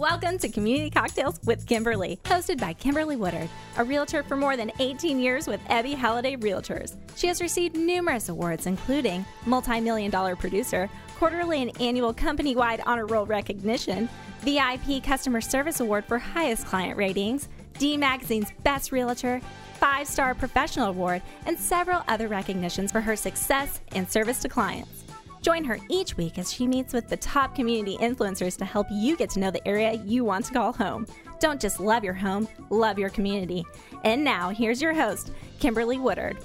Welcome to Community Cocktails with Kimberly, hosted by Kimberly Woodard, a realtor for more than 18 years with Ebby Halliday Realtors. She has received numerous awards, including Multi Million Dollar Producer, quarterly and annual company wide honor roll recognition, VIP Customer Service Award for highest client ratings, D Magazine's Best Realtor, five star professional award, and several other recognitions for her success and service to clients. Join her each week as she meets with the top community influencers to help you get to know the area you want to call home. Don't just love your home, love your community. And now, here's your host, Kimberly Woodard.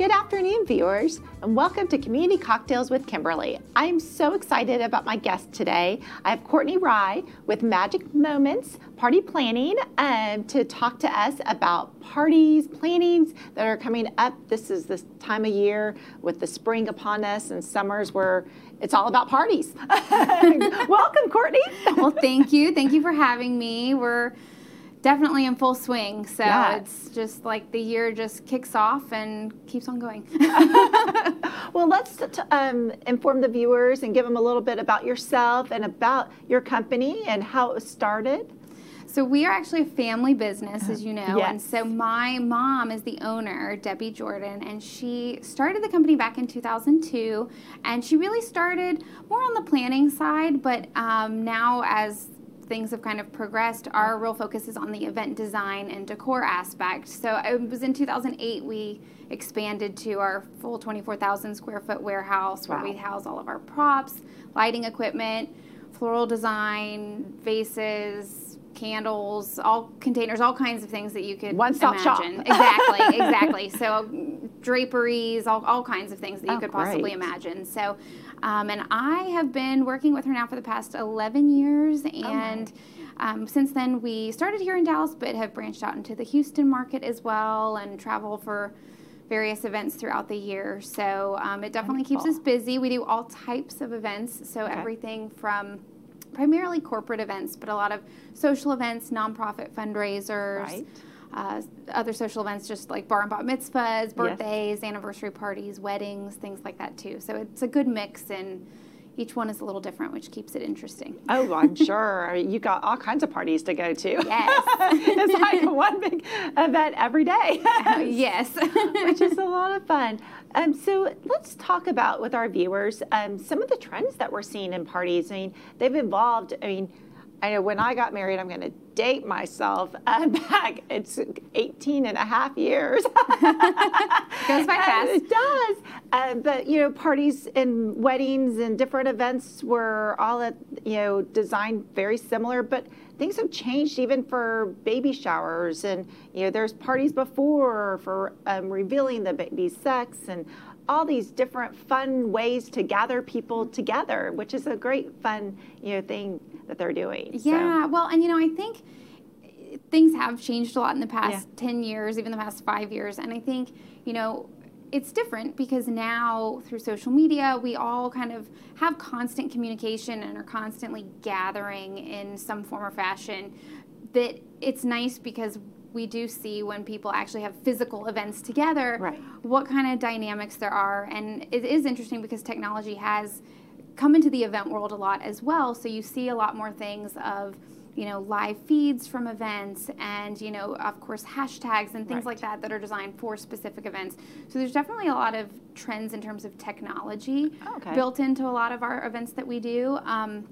Good afternoon, viewers, and welcome to Community Cocktails with Kimberly. I'm so excited about my guest today. I have Courtney Rai with Magic Moments Party Planning um, to talk to us about parties, plannings that are coming up. This is this time of year with the spring upon us and summers where it's all about parties. welcome, Courtney. well, thank you. Thank you for having me. We're definitely in full swing. So yes. it's just like the year just kicks off and keeps on going. well, let's t- um, inform the viewers and give them a little bit about yourself and about your company and how it was started. So we are actually a family business, as you know, yes. and so my mom is the owner, Debbie Jordan, and she started the company back in 2002, and she really started more on the planning side, but um, now as things have kind of progressed, our real focus is on the event design and decor aspect. So it was in 2008 we expanded to our full 24,000 square foot warehouse where we house all of our props, lighting equipment, floral design, vases, candles, all containers, all kinds of things that you could one stop shop. exactly, exactly. So draperies, all, all kinds of things that you oh, could possibly great. imagine. So um, and I have been working with her now for the past 11 years. Oh, and oh um, since then, we started here in Dallas, but have branched out into the Houston market as well and travel for various events throughout the year. So um, it definitely Wonderful. keeps us busy. We do all types of events. So okay. everything from primarily corporate events, but a lot of social events, nonprofit fundraisers. Right uh, other social events, just like bar and bat mitzvahs, birthdays, yes. anniversary parties, weddings, things like that too. So it's a good mix, and each one is a little different, which keeps it interesting. Oh, I'm sure. I mean, you got all kinds of parties to go to. Yes. it's like one big event every day. uh, yes. which is a lot of fun. Um, so let's talk about with our viewers um, some of the trends that we're seeing in parties. I mean, they've evolved. I mean, I know when I got married, I'm going to date myself uh, back. It's 18 and a half years. Goes by fast. it does. Uh, but, you know, parties and weddings and different events were all, at, you know, designed very similar, but things have changed even for baby showers. And, you know, there's parties before for um, revealing the baby's sex and all these different fun ways to gather people together, which is a great fun, you know, thing that they're doing. Yeah, so. well, and you know, I think things have changed a lot in the past yeah. 10 years, even the past five years. And I think, you know, it's different because now through social media, we all kind of have constant communication and are constantly gathering in some form or fashion. That it's nice because we do see when people actually have physical events together right. what kind of dynamics there are. And it is interesting because technology has come into the event world a lot as well. So you see a lot more things of, you know, live feeds from events and, you know, of course, hashtags and things right. like that that are designed for specific events. So there's definitely a lot of trends in terms of technology oh, okay. built into a lot of our events that we do. Um,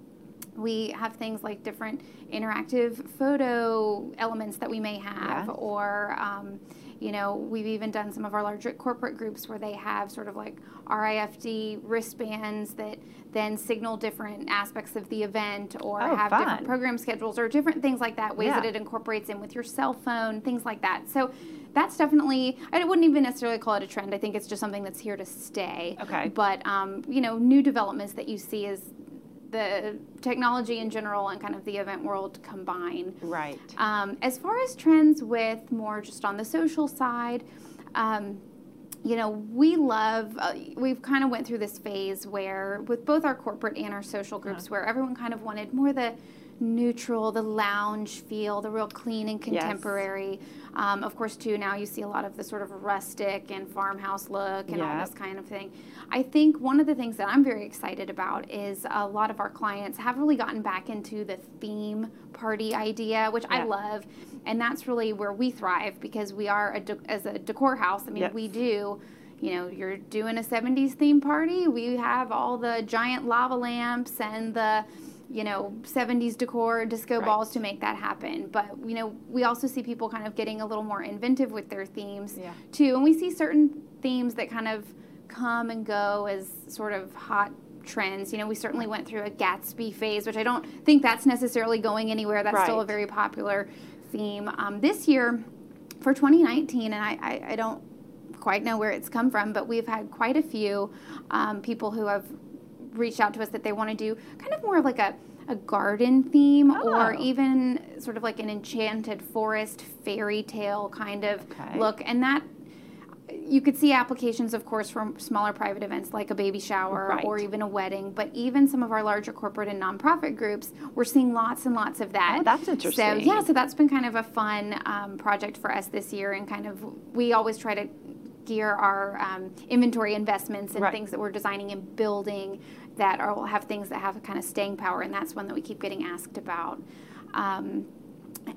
we have things like different interactive photo elements that we may have, yeah. or um, you know, we've even done some of our larger corporate groups where they have sort of like RIFD wristbands that then signal different aspects of the event or oh, have fun. different program schedules or different things like that, ways yeah. that it incorporates in with your cell phone, things like that. So that's definitely, I wouldn't even necessarily call it a trend. I think it's just something that's here to stay. Okay. But, um, you know, new developments that you see is the technology in general and kind of the event world combine. Right. Um, as far as trends with more just on the social side, um, you know, we love, uh, we've kind of went through this phase where with both our corporate and our social groups yeah. where everyone kind of wanted more the neutral, the lounge feel, the real clean and contemporary. Yes. Um, of course, too, now you see a lot of the sort of rustic and farmhouse look and all this kind of thing. I think one of the things that I'm very excited about is a lot of our clients have really gotten back into the theme party idea, which I love. And that's really where we thrive because we are, a de- as a decor house, I mean, yes. we do you know, you're doing a 70s theme party, we have all the giant lava lamps and the you know 70s decor disco right. balls to make that happen but you know we also see people kind of getting a little more inventive with their themes yeah. too and we see certain themes that kind of come and go as sort of hot trends you know we certainly went through a gatsby phase which i don't think that's necessarily going anywhere that's right. still a very popular theme um, this year for 2019 and I, I, I, don't quite know where it's come from but we've had quite a few um, people who have reached out to us that they want to do kind of more of like a, a garden theme oh. or even sort of like an enchanted forest fairy tale kind of okay. look. And that you could see applications, of course, from smaller private events like a baby shower right. or even a wedding, but even some of our larger corporate and nonprofit groups, we're seeing lots and lots of that. Oh, that's interesting. So, yeah, so that's been kind of a fun um, project for us this year, and kind of we always try to gear our um, inventory investments and right. things that we're designing and building that are, will have things that have a kind of staying power, and that's one that we keep getting asked about. Um,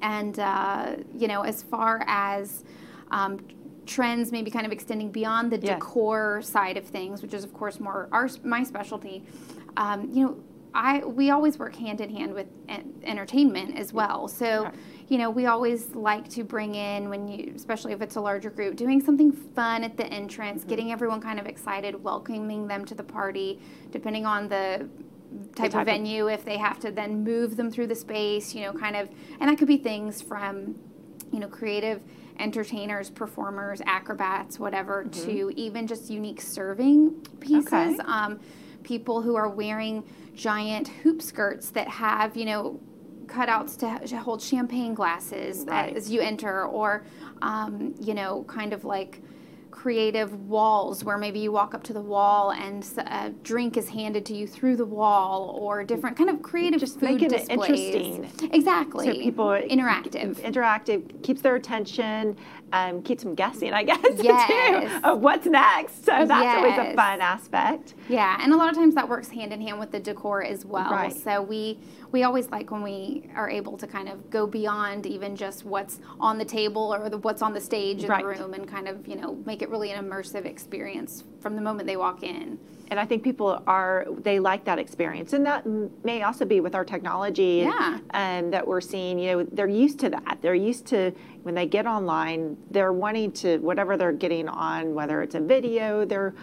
and uh, you know, as far as um, trends, maybe kind of extending beyond the yes. decor side of things, which is of course more our my specialty. Um, you know, I we always work hand in hand with entertainment as well. So you know, we always like to bring in when you, especially if it's a larger group, doing something fun at the entrance, mm-hmm. getting everyone kind of excited, welcoming them to the party, depending on the type, type of venue, of- if they have to then move them through the space, you know, kind of, and that could be things from, you know, creative entertainers, performers, acrobats, whatever, mm-hmm. to even just unique serving pieces. Okay. Um, people who are wearing giant hoop skirts that have, you know, cutouts to hold champagne glasses right. as you enter, or um, you know, kind of like creative walls where maybe you walk up to the wall and a drink is handed to you through the wall or different kind of creative just food make it displays. interesting exactly so people interactive interactive keeps their attention um, keeps them guessing i guess yes. too of what's next so that's yes. always a fun aspect yeah and a lot of times that works hand in hand with the decor as well right. so we we always like when we are able to kind of go beyond even just what's on the table or the, what's on the stage in right. the room and kind of you know make it really an immersive experience from the moment they walk in and I think people are they like that experience, and that may also be with our technology. Yeah. And that we're seeing, you know, they're used to that. They're used to when they get online, they're wanting to whatever they're getting on, whether it's a video, they're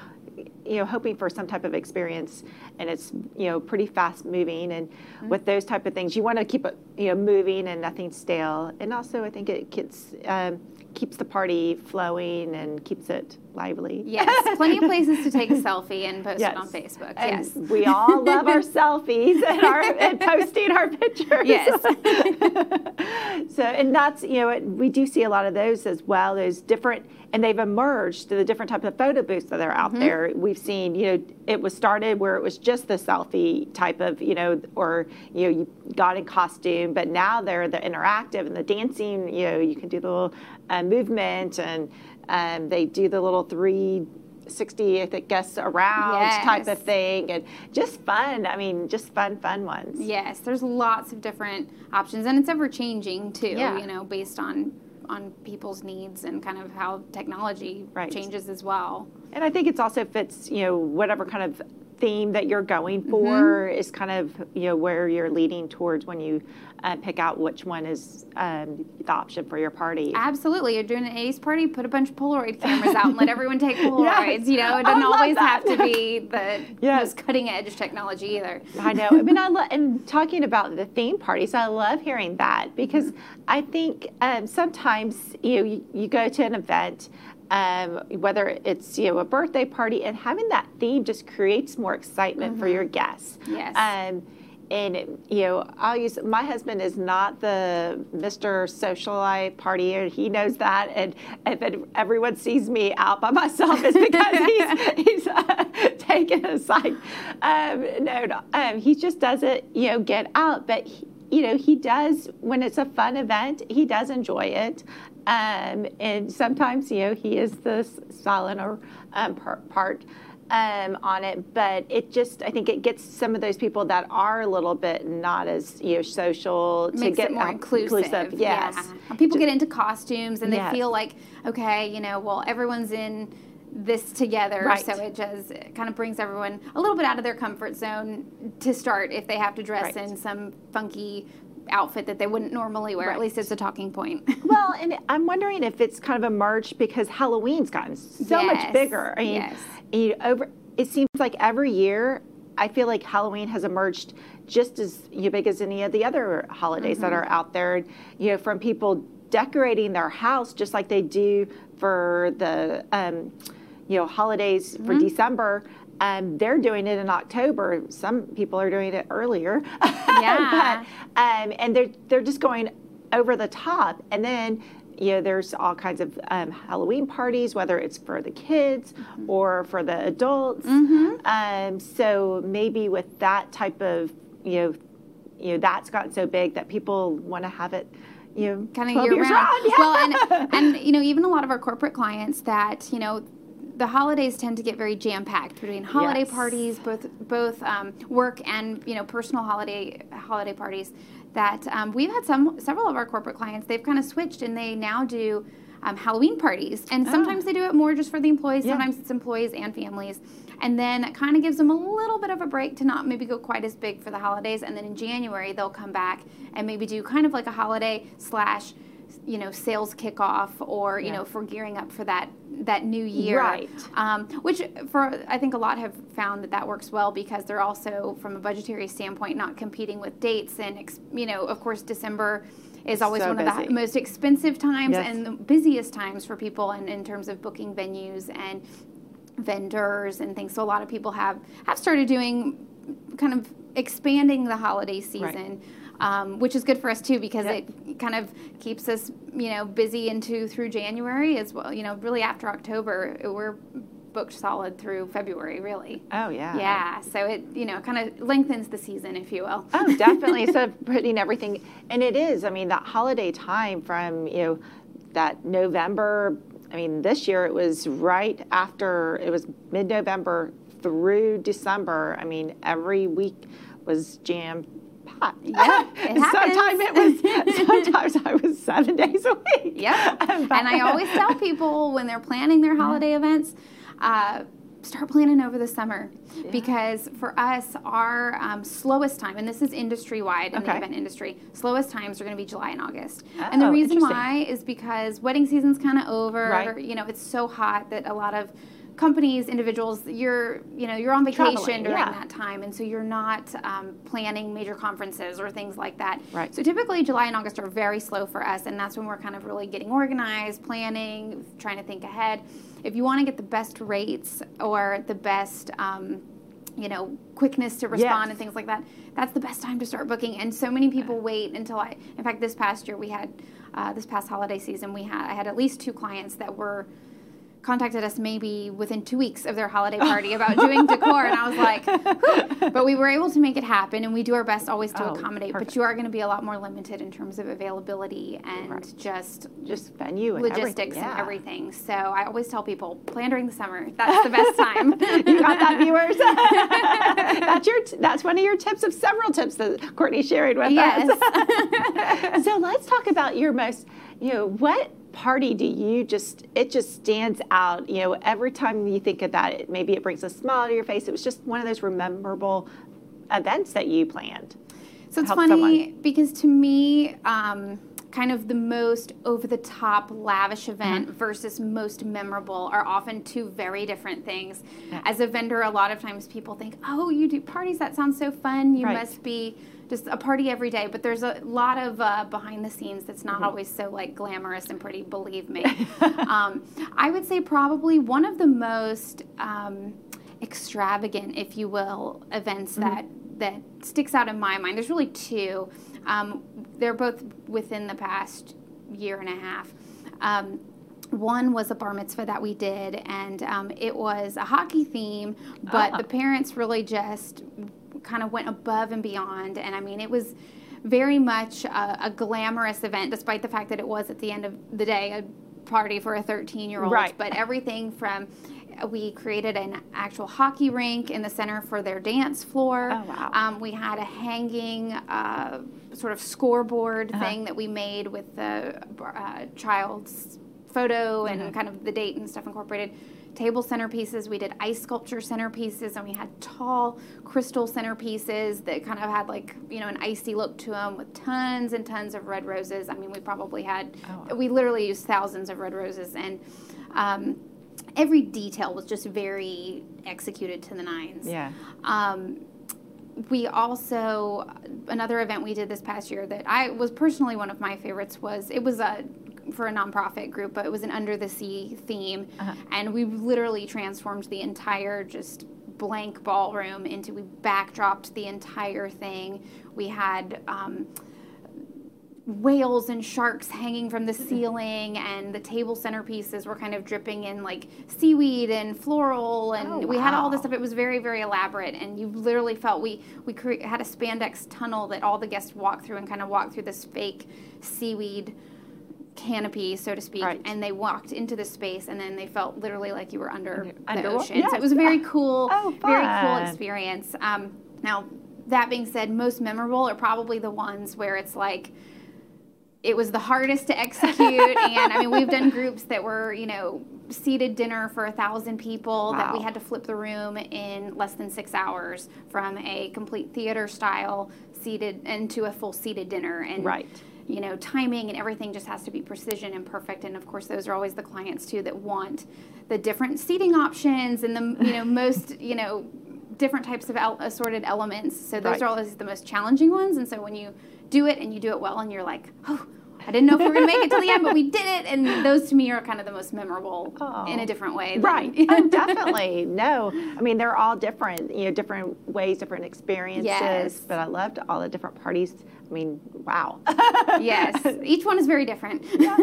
you know hoping for some type of experience and it's you know pretty fast moving and mm-hmm. with those type of things you want to keep it you know moving and nothing stale and also i think it gets um, keeps the party flowing and keeps it lively. Yes, plenty of places to take a selfie and post yes. it on Facebook. And yes, we all love our selfies and, our, and posting our pictures. Yes. so, and that's you know we do see a lot of those as well. Those different, and they've emerged to the different type of photo booths that are out mm-hmm. there. We've seen you know it was started where it was just the selfie type of you know or you know you got in costume, but now they're the interactive and the dancing. You know you can do the little uh, movement and um, they do the little three 60 I guess around yes. type of thing and just fun i mean just fun fun ones yes there's lots of different options and it's ever changing too yeah. you know based on on people's needs and kind of how technology right. changes as well and i think it's also fits you know whatever kind of theme that you're going for mm-hmm. is kind of you know where you're leading towards when you uh, pick out which one is um, the option for your party. Absolutely, you're doing an Ace party, put a bunch of Polaroid cameras out and let everyone take Polaroids. yes. You know, it doesn't always that. have to be the yes. most cutting edge technology either. I know. I mean, I love and talking about the theme parties. I love hearing that because mm-hmm. I think um, sometimes you know you, you go to an event um, whether it's you know a birthday party, and having that theme just creates more excitement mm-hmm. for your guests. Yes. Um, and you know, I'll use my husband is not the Mr. Socialite partier. He knows that, and if it, everyone sees me out by myself, it's because he's he's uh, taken aside. Um, no, no um, he just doesn't you know get out, but. He, you know, he does, when it's a fun event, he does enjoy it. Um, and sometimes, you know, he is the silent or um, part um, on it, but it just I think it gets some of those people that are a little bit not as you know social Makes to get more inclusive. inclusive. Yes, yeah. people get into costumes and yes. they feel like okay, you know, well everyone's in this together, right. so it just it kind of brings everyone a little bit out of their comfort zone to start if they have to dress right. in some funky outfit that they wouldn't normally wear. Right. At least it's a talking point. well, and I'm wondering if it's kind of emerged because Halloween's gotten so yes. much bigger. I mean, yes you over it seems like every year I feel like Halloween has emerged just as big as any of the other holidays mm-hmm. that are out there. You know, from people decorating their house just like they do for the um, you know holidays mm-hmm. for December. Um, they're doing it in October. Some people are doing it earlier. Yeah. but, um, and they're they're just going over the top. And then you know, there's all kinds of um, Halloween parties, whether it's for the kids mm-hmm. or for the adults. Mm-hmm. Um, so maybe with that type of, you know, you know, that's gotten so big that people want to have it you know, kind of year round. Yeah. Well, and, and you know, even a lot of our corporate clients that you know the holidays tend to get very jam packed between holiday yes. parties, both both um, work and you know personal holiday holiday parties. That um, we've had some several of our corporate clients. They've kind of switched and they now do um, Halloween parties, and oh. sometimes they do it more just for the employees. Yeah. Sometimes it's employees and families, and then it kind of gives them a little bit of a break to not maybe go quite as big for the holidays. And then in January they'll come back and maybe do kind of like a holiday slash you know sales kickoff or you yeah. know for gearing up for that that new year right um, which for i think a lot have found that that works well because they're also from a budgetary standpoint not competing with dates and you know of course december is always so one busy. of the most expensive times yes. and the busiest times for people and in terms of booking venues and vendors and things so a lot of people have have started doing kind of expanding the holiday season right um, which is good for us too because yep. it kind of keeps us, you know, busy into through January as well. You know, really after October, we're booked solid through February, really. Oh yeah. Yeah. So it, you know, kind of lengthens the season, if you will. Oh, definitely. Instead of putting everything, and it is. I mean, that holiday time from you know that November. I mean, this year it was right after it was mid-November through December. I mean, every week was yeah, it sometimes it was sometimes I was seven days a week. Yeah, and I always tell people when they're planning their holiday events. Uh, start planning over the summer yeah. because for us our um, slowest time and this is industry wide in okay. the event industry slowest times are going to be july and august oh, and the reason why is because wedding season's kind of over right. you know it's so hot that a lot of companies, individuals, you're you know you're on vacation Traveling, during yeah. that time, and so you're not um, planning major conferences or things like that. Right. So typically July and August are very slow for us, and that's when we're kind of really getting organized, planning, trying to think ahead. If you want to get the best rates or the best um, you know quickness to respond yes. and things like that that's the best time to start booking and so many people wait until i in fact this past year we had uh, this past holiday season we had i had at least two clients that were contacted us maybe within two weeks of their holiday party about doing decor, and I was like, Whew. but we were able to make it happen, and we do our best always to oh, accommodate. Perfect. But you are going to be a lot more limited in terms of availability and right. just just venue and logistics everything. Yeah. and everything. So I always tell people plan during the summer. That's the best time. you got that, viewers. that's your t- that's one of your tips of several tips that Courtney shared with yes. us. so let's talk about your most you know what party do you just it just stands out you know every time you think of that it, maybe it brings a smile to your face it was just one of those memorable events that you planned so it's funny someone. because to me um, kind of the most over the top lavish event mm-hmm. versus most memorable are often two very different things yeah. as a vendor a lot of times people think oh you do parties that sounds so fun you right. must be just a party every day. But there's a lot of uh, behind the scenes that's not mm-hmm. always so like glamorous and pretty. Believe me. um, I would say probably one of the most um, extravagant, if you will, events mm-hmm. that that sticks out in my mind. There's really two. Um, they're both within the past year and a half. Um, one was a bar mitzvah that we did, and um, it was a hockey theme, but ah. the parents really just kind of went above and beyond. And I mean, it was very much a, a, glamorous event, despite the fact that it was at the end of the day a party for a 13 year old. Right. But everything from we created an actual hockey rink in the center for their dance floor. Oh, wow. Um, we had a hanging uh, sort of scoreboard uh-huh. thing that we made with the uh, child's photo and mm-hmm. kind of the date and stuff incorporated table centerpieces. We did ice sculpture centerpieces, and we had tall crystal centerpieces that kind of had like you know an icy look to them with tons and tons of red roses. I mean, we probably had oh, wow. we literally used thousands of red roses, and um, every detail was just very executed to the nines. Yeah. Um, we also another event we did this past year that I was personally one of my favorites was it was a for a nonprofit group, but it was an under the sea theme, uh-huh. and we literally transformed the entire just blank ballroom into we backdropped the entire thing. We had. Um, whales and sharks hanging from the mm-hmm. ceiling and the table centerpieces were kind of dripping in like seaweed and floral and oh, wow. we had all this stuff it was very very elaborate and you literally felt we we cre- had a spandex tunnel that all the guests walked through and kind of walked through this fake seaweed canopy, so to speak, right. and they walked into the space, and then they felt literally like you were under, under the ocean. Yes. So it was a very cool, oh, very cool experience. Um, now, that being said, most memorable are probably the ones where it's like it was the hardest to execute. And i mean we've done groups that were you know seated dinner for a thousand people wow. that we had to flip the room in less than six hours from a complete theater style seated into a full seated dinner. And right. you know timing and everything just has to be precision and perfect. And of course those are always the clients too that want the different seating options and the you know most you know different types of assorted elements. So those right. are always the most challenging ones. And so when you do it and you do it well and you're like, oh, I didn't know if we were going to make it to the end, but we did it. And those to me are kind of the most memorable oh. in a different way. Than, right. oh, definitely. No. I mean, they're all different, you know, different ways, different experiences. Yes. But I loved all the different parties. I mean, wow. yes. Each one is very different. yeah.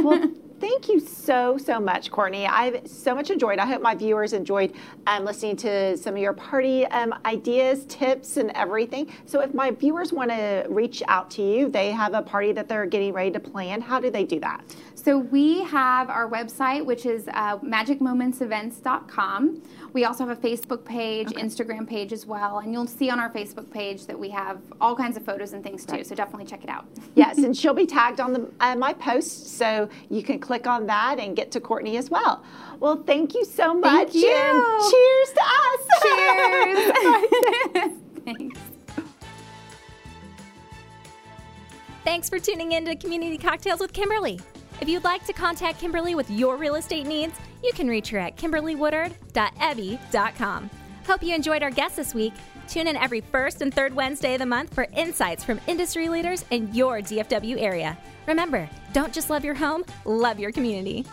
Well, Thank you so, so much, Courtney. I've so much enjoyed. I hope my viewers enjoyed um, listening to some of your party um, ideas, tips, and everything. So, if my viewers want to reach out to you, they have a party that they're getting ready to plan. How do they do that? So, we have our website, which is uh, magicmomentsevents.com. We also have a Facebook page, okay. Instagram page as well, and you'll see on our Facebook page that we have all kinds of photos and things too. Right. So definitely check it out. yes, and she'll be tagged on the uh, my post, so you can click on that and get to Courtney as well. Well, thank you so much. Thank you. And cheers to us. Cheers. Thanks. Thanks for tuning in to Community Cocktails with Kimberly. If you'd like to contact Kimberly with your real estate needs, you can reach her at kimberlywoodard.ebby.com. Hope you enjoyed our guest this week. Tune in every first and third Wednesday of the month for insights from industry leaders in your DFW area. Remember, don't just love your home, love your community.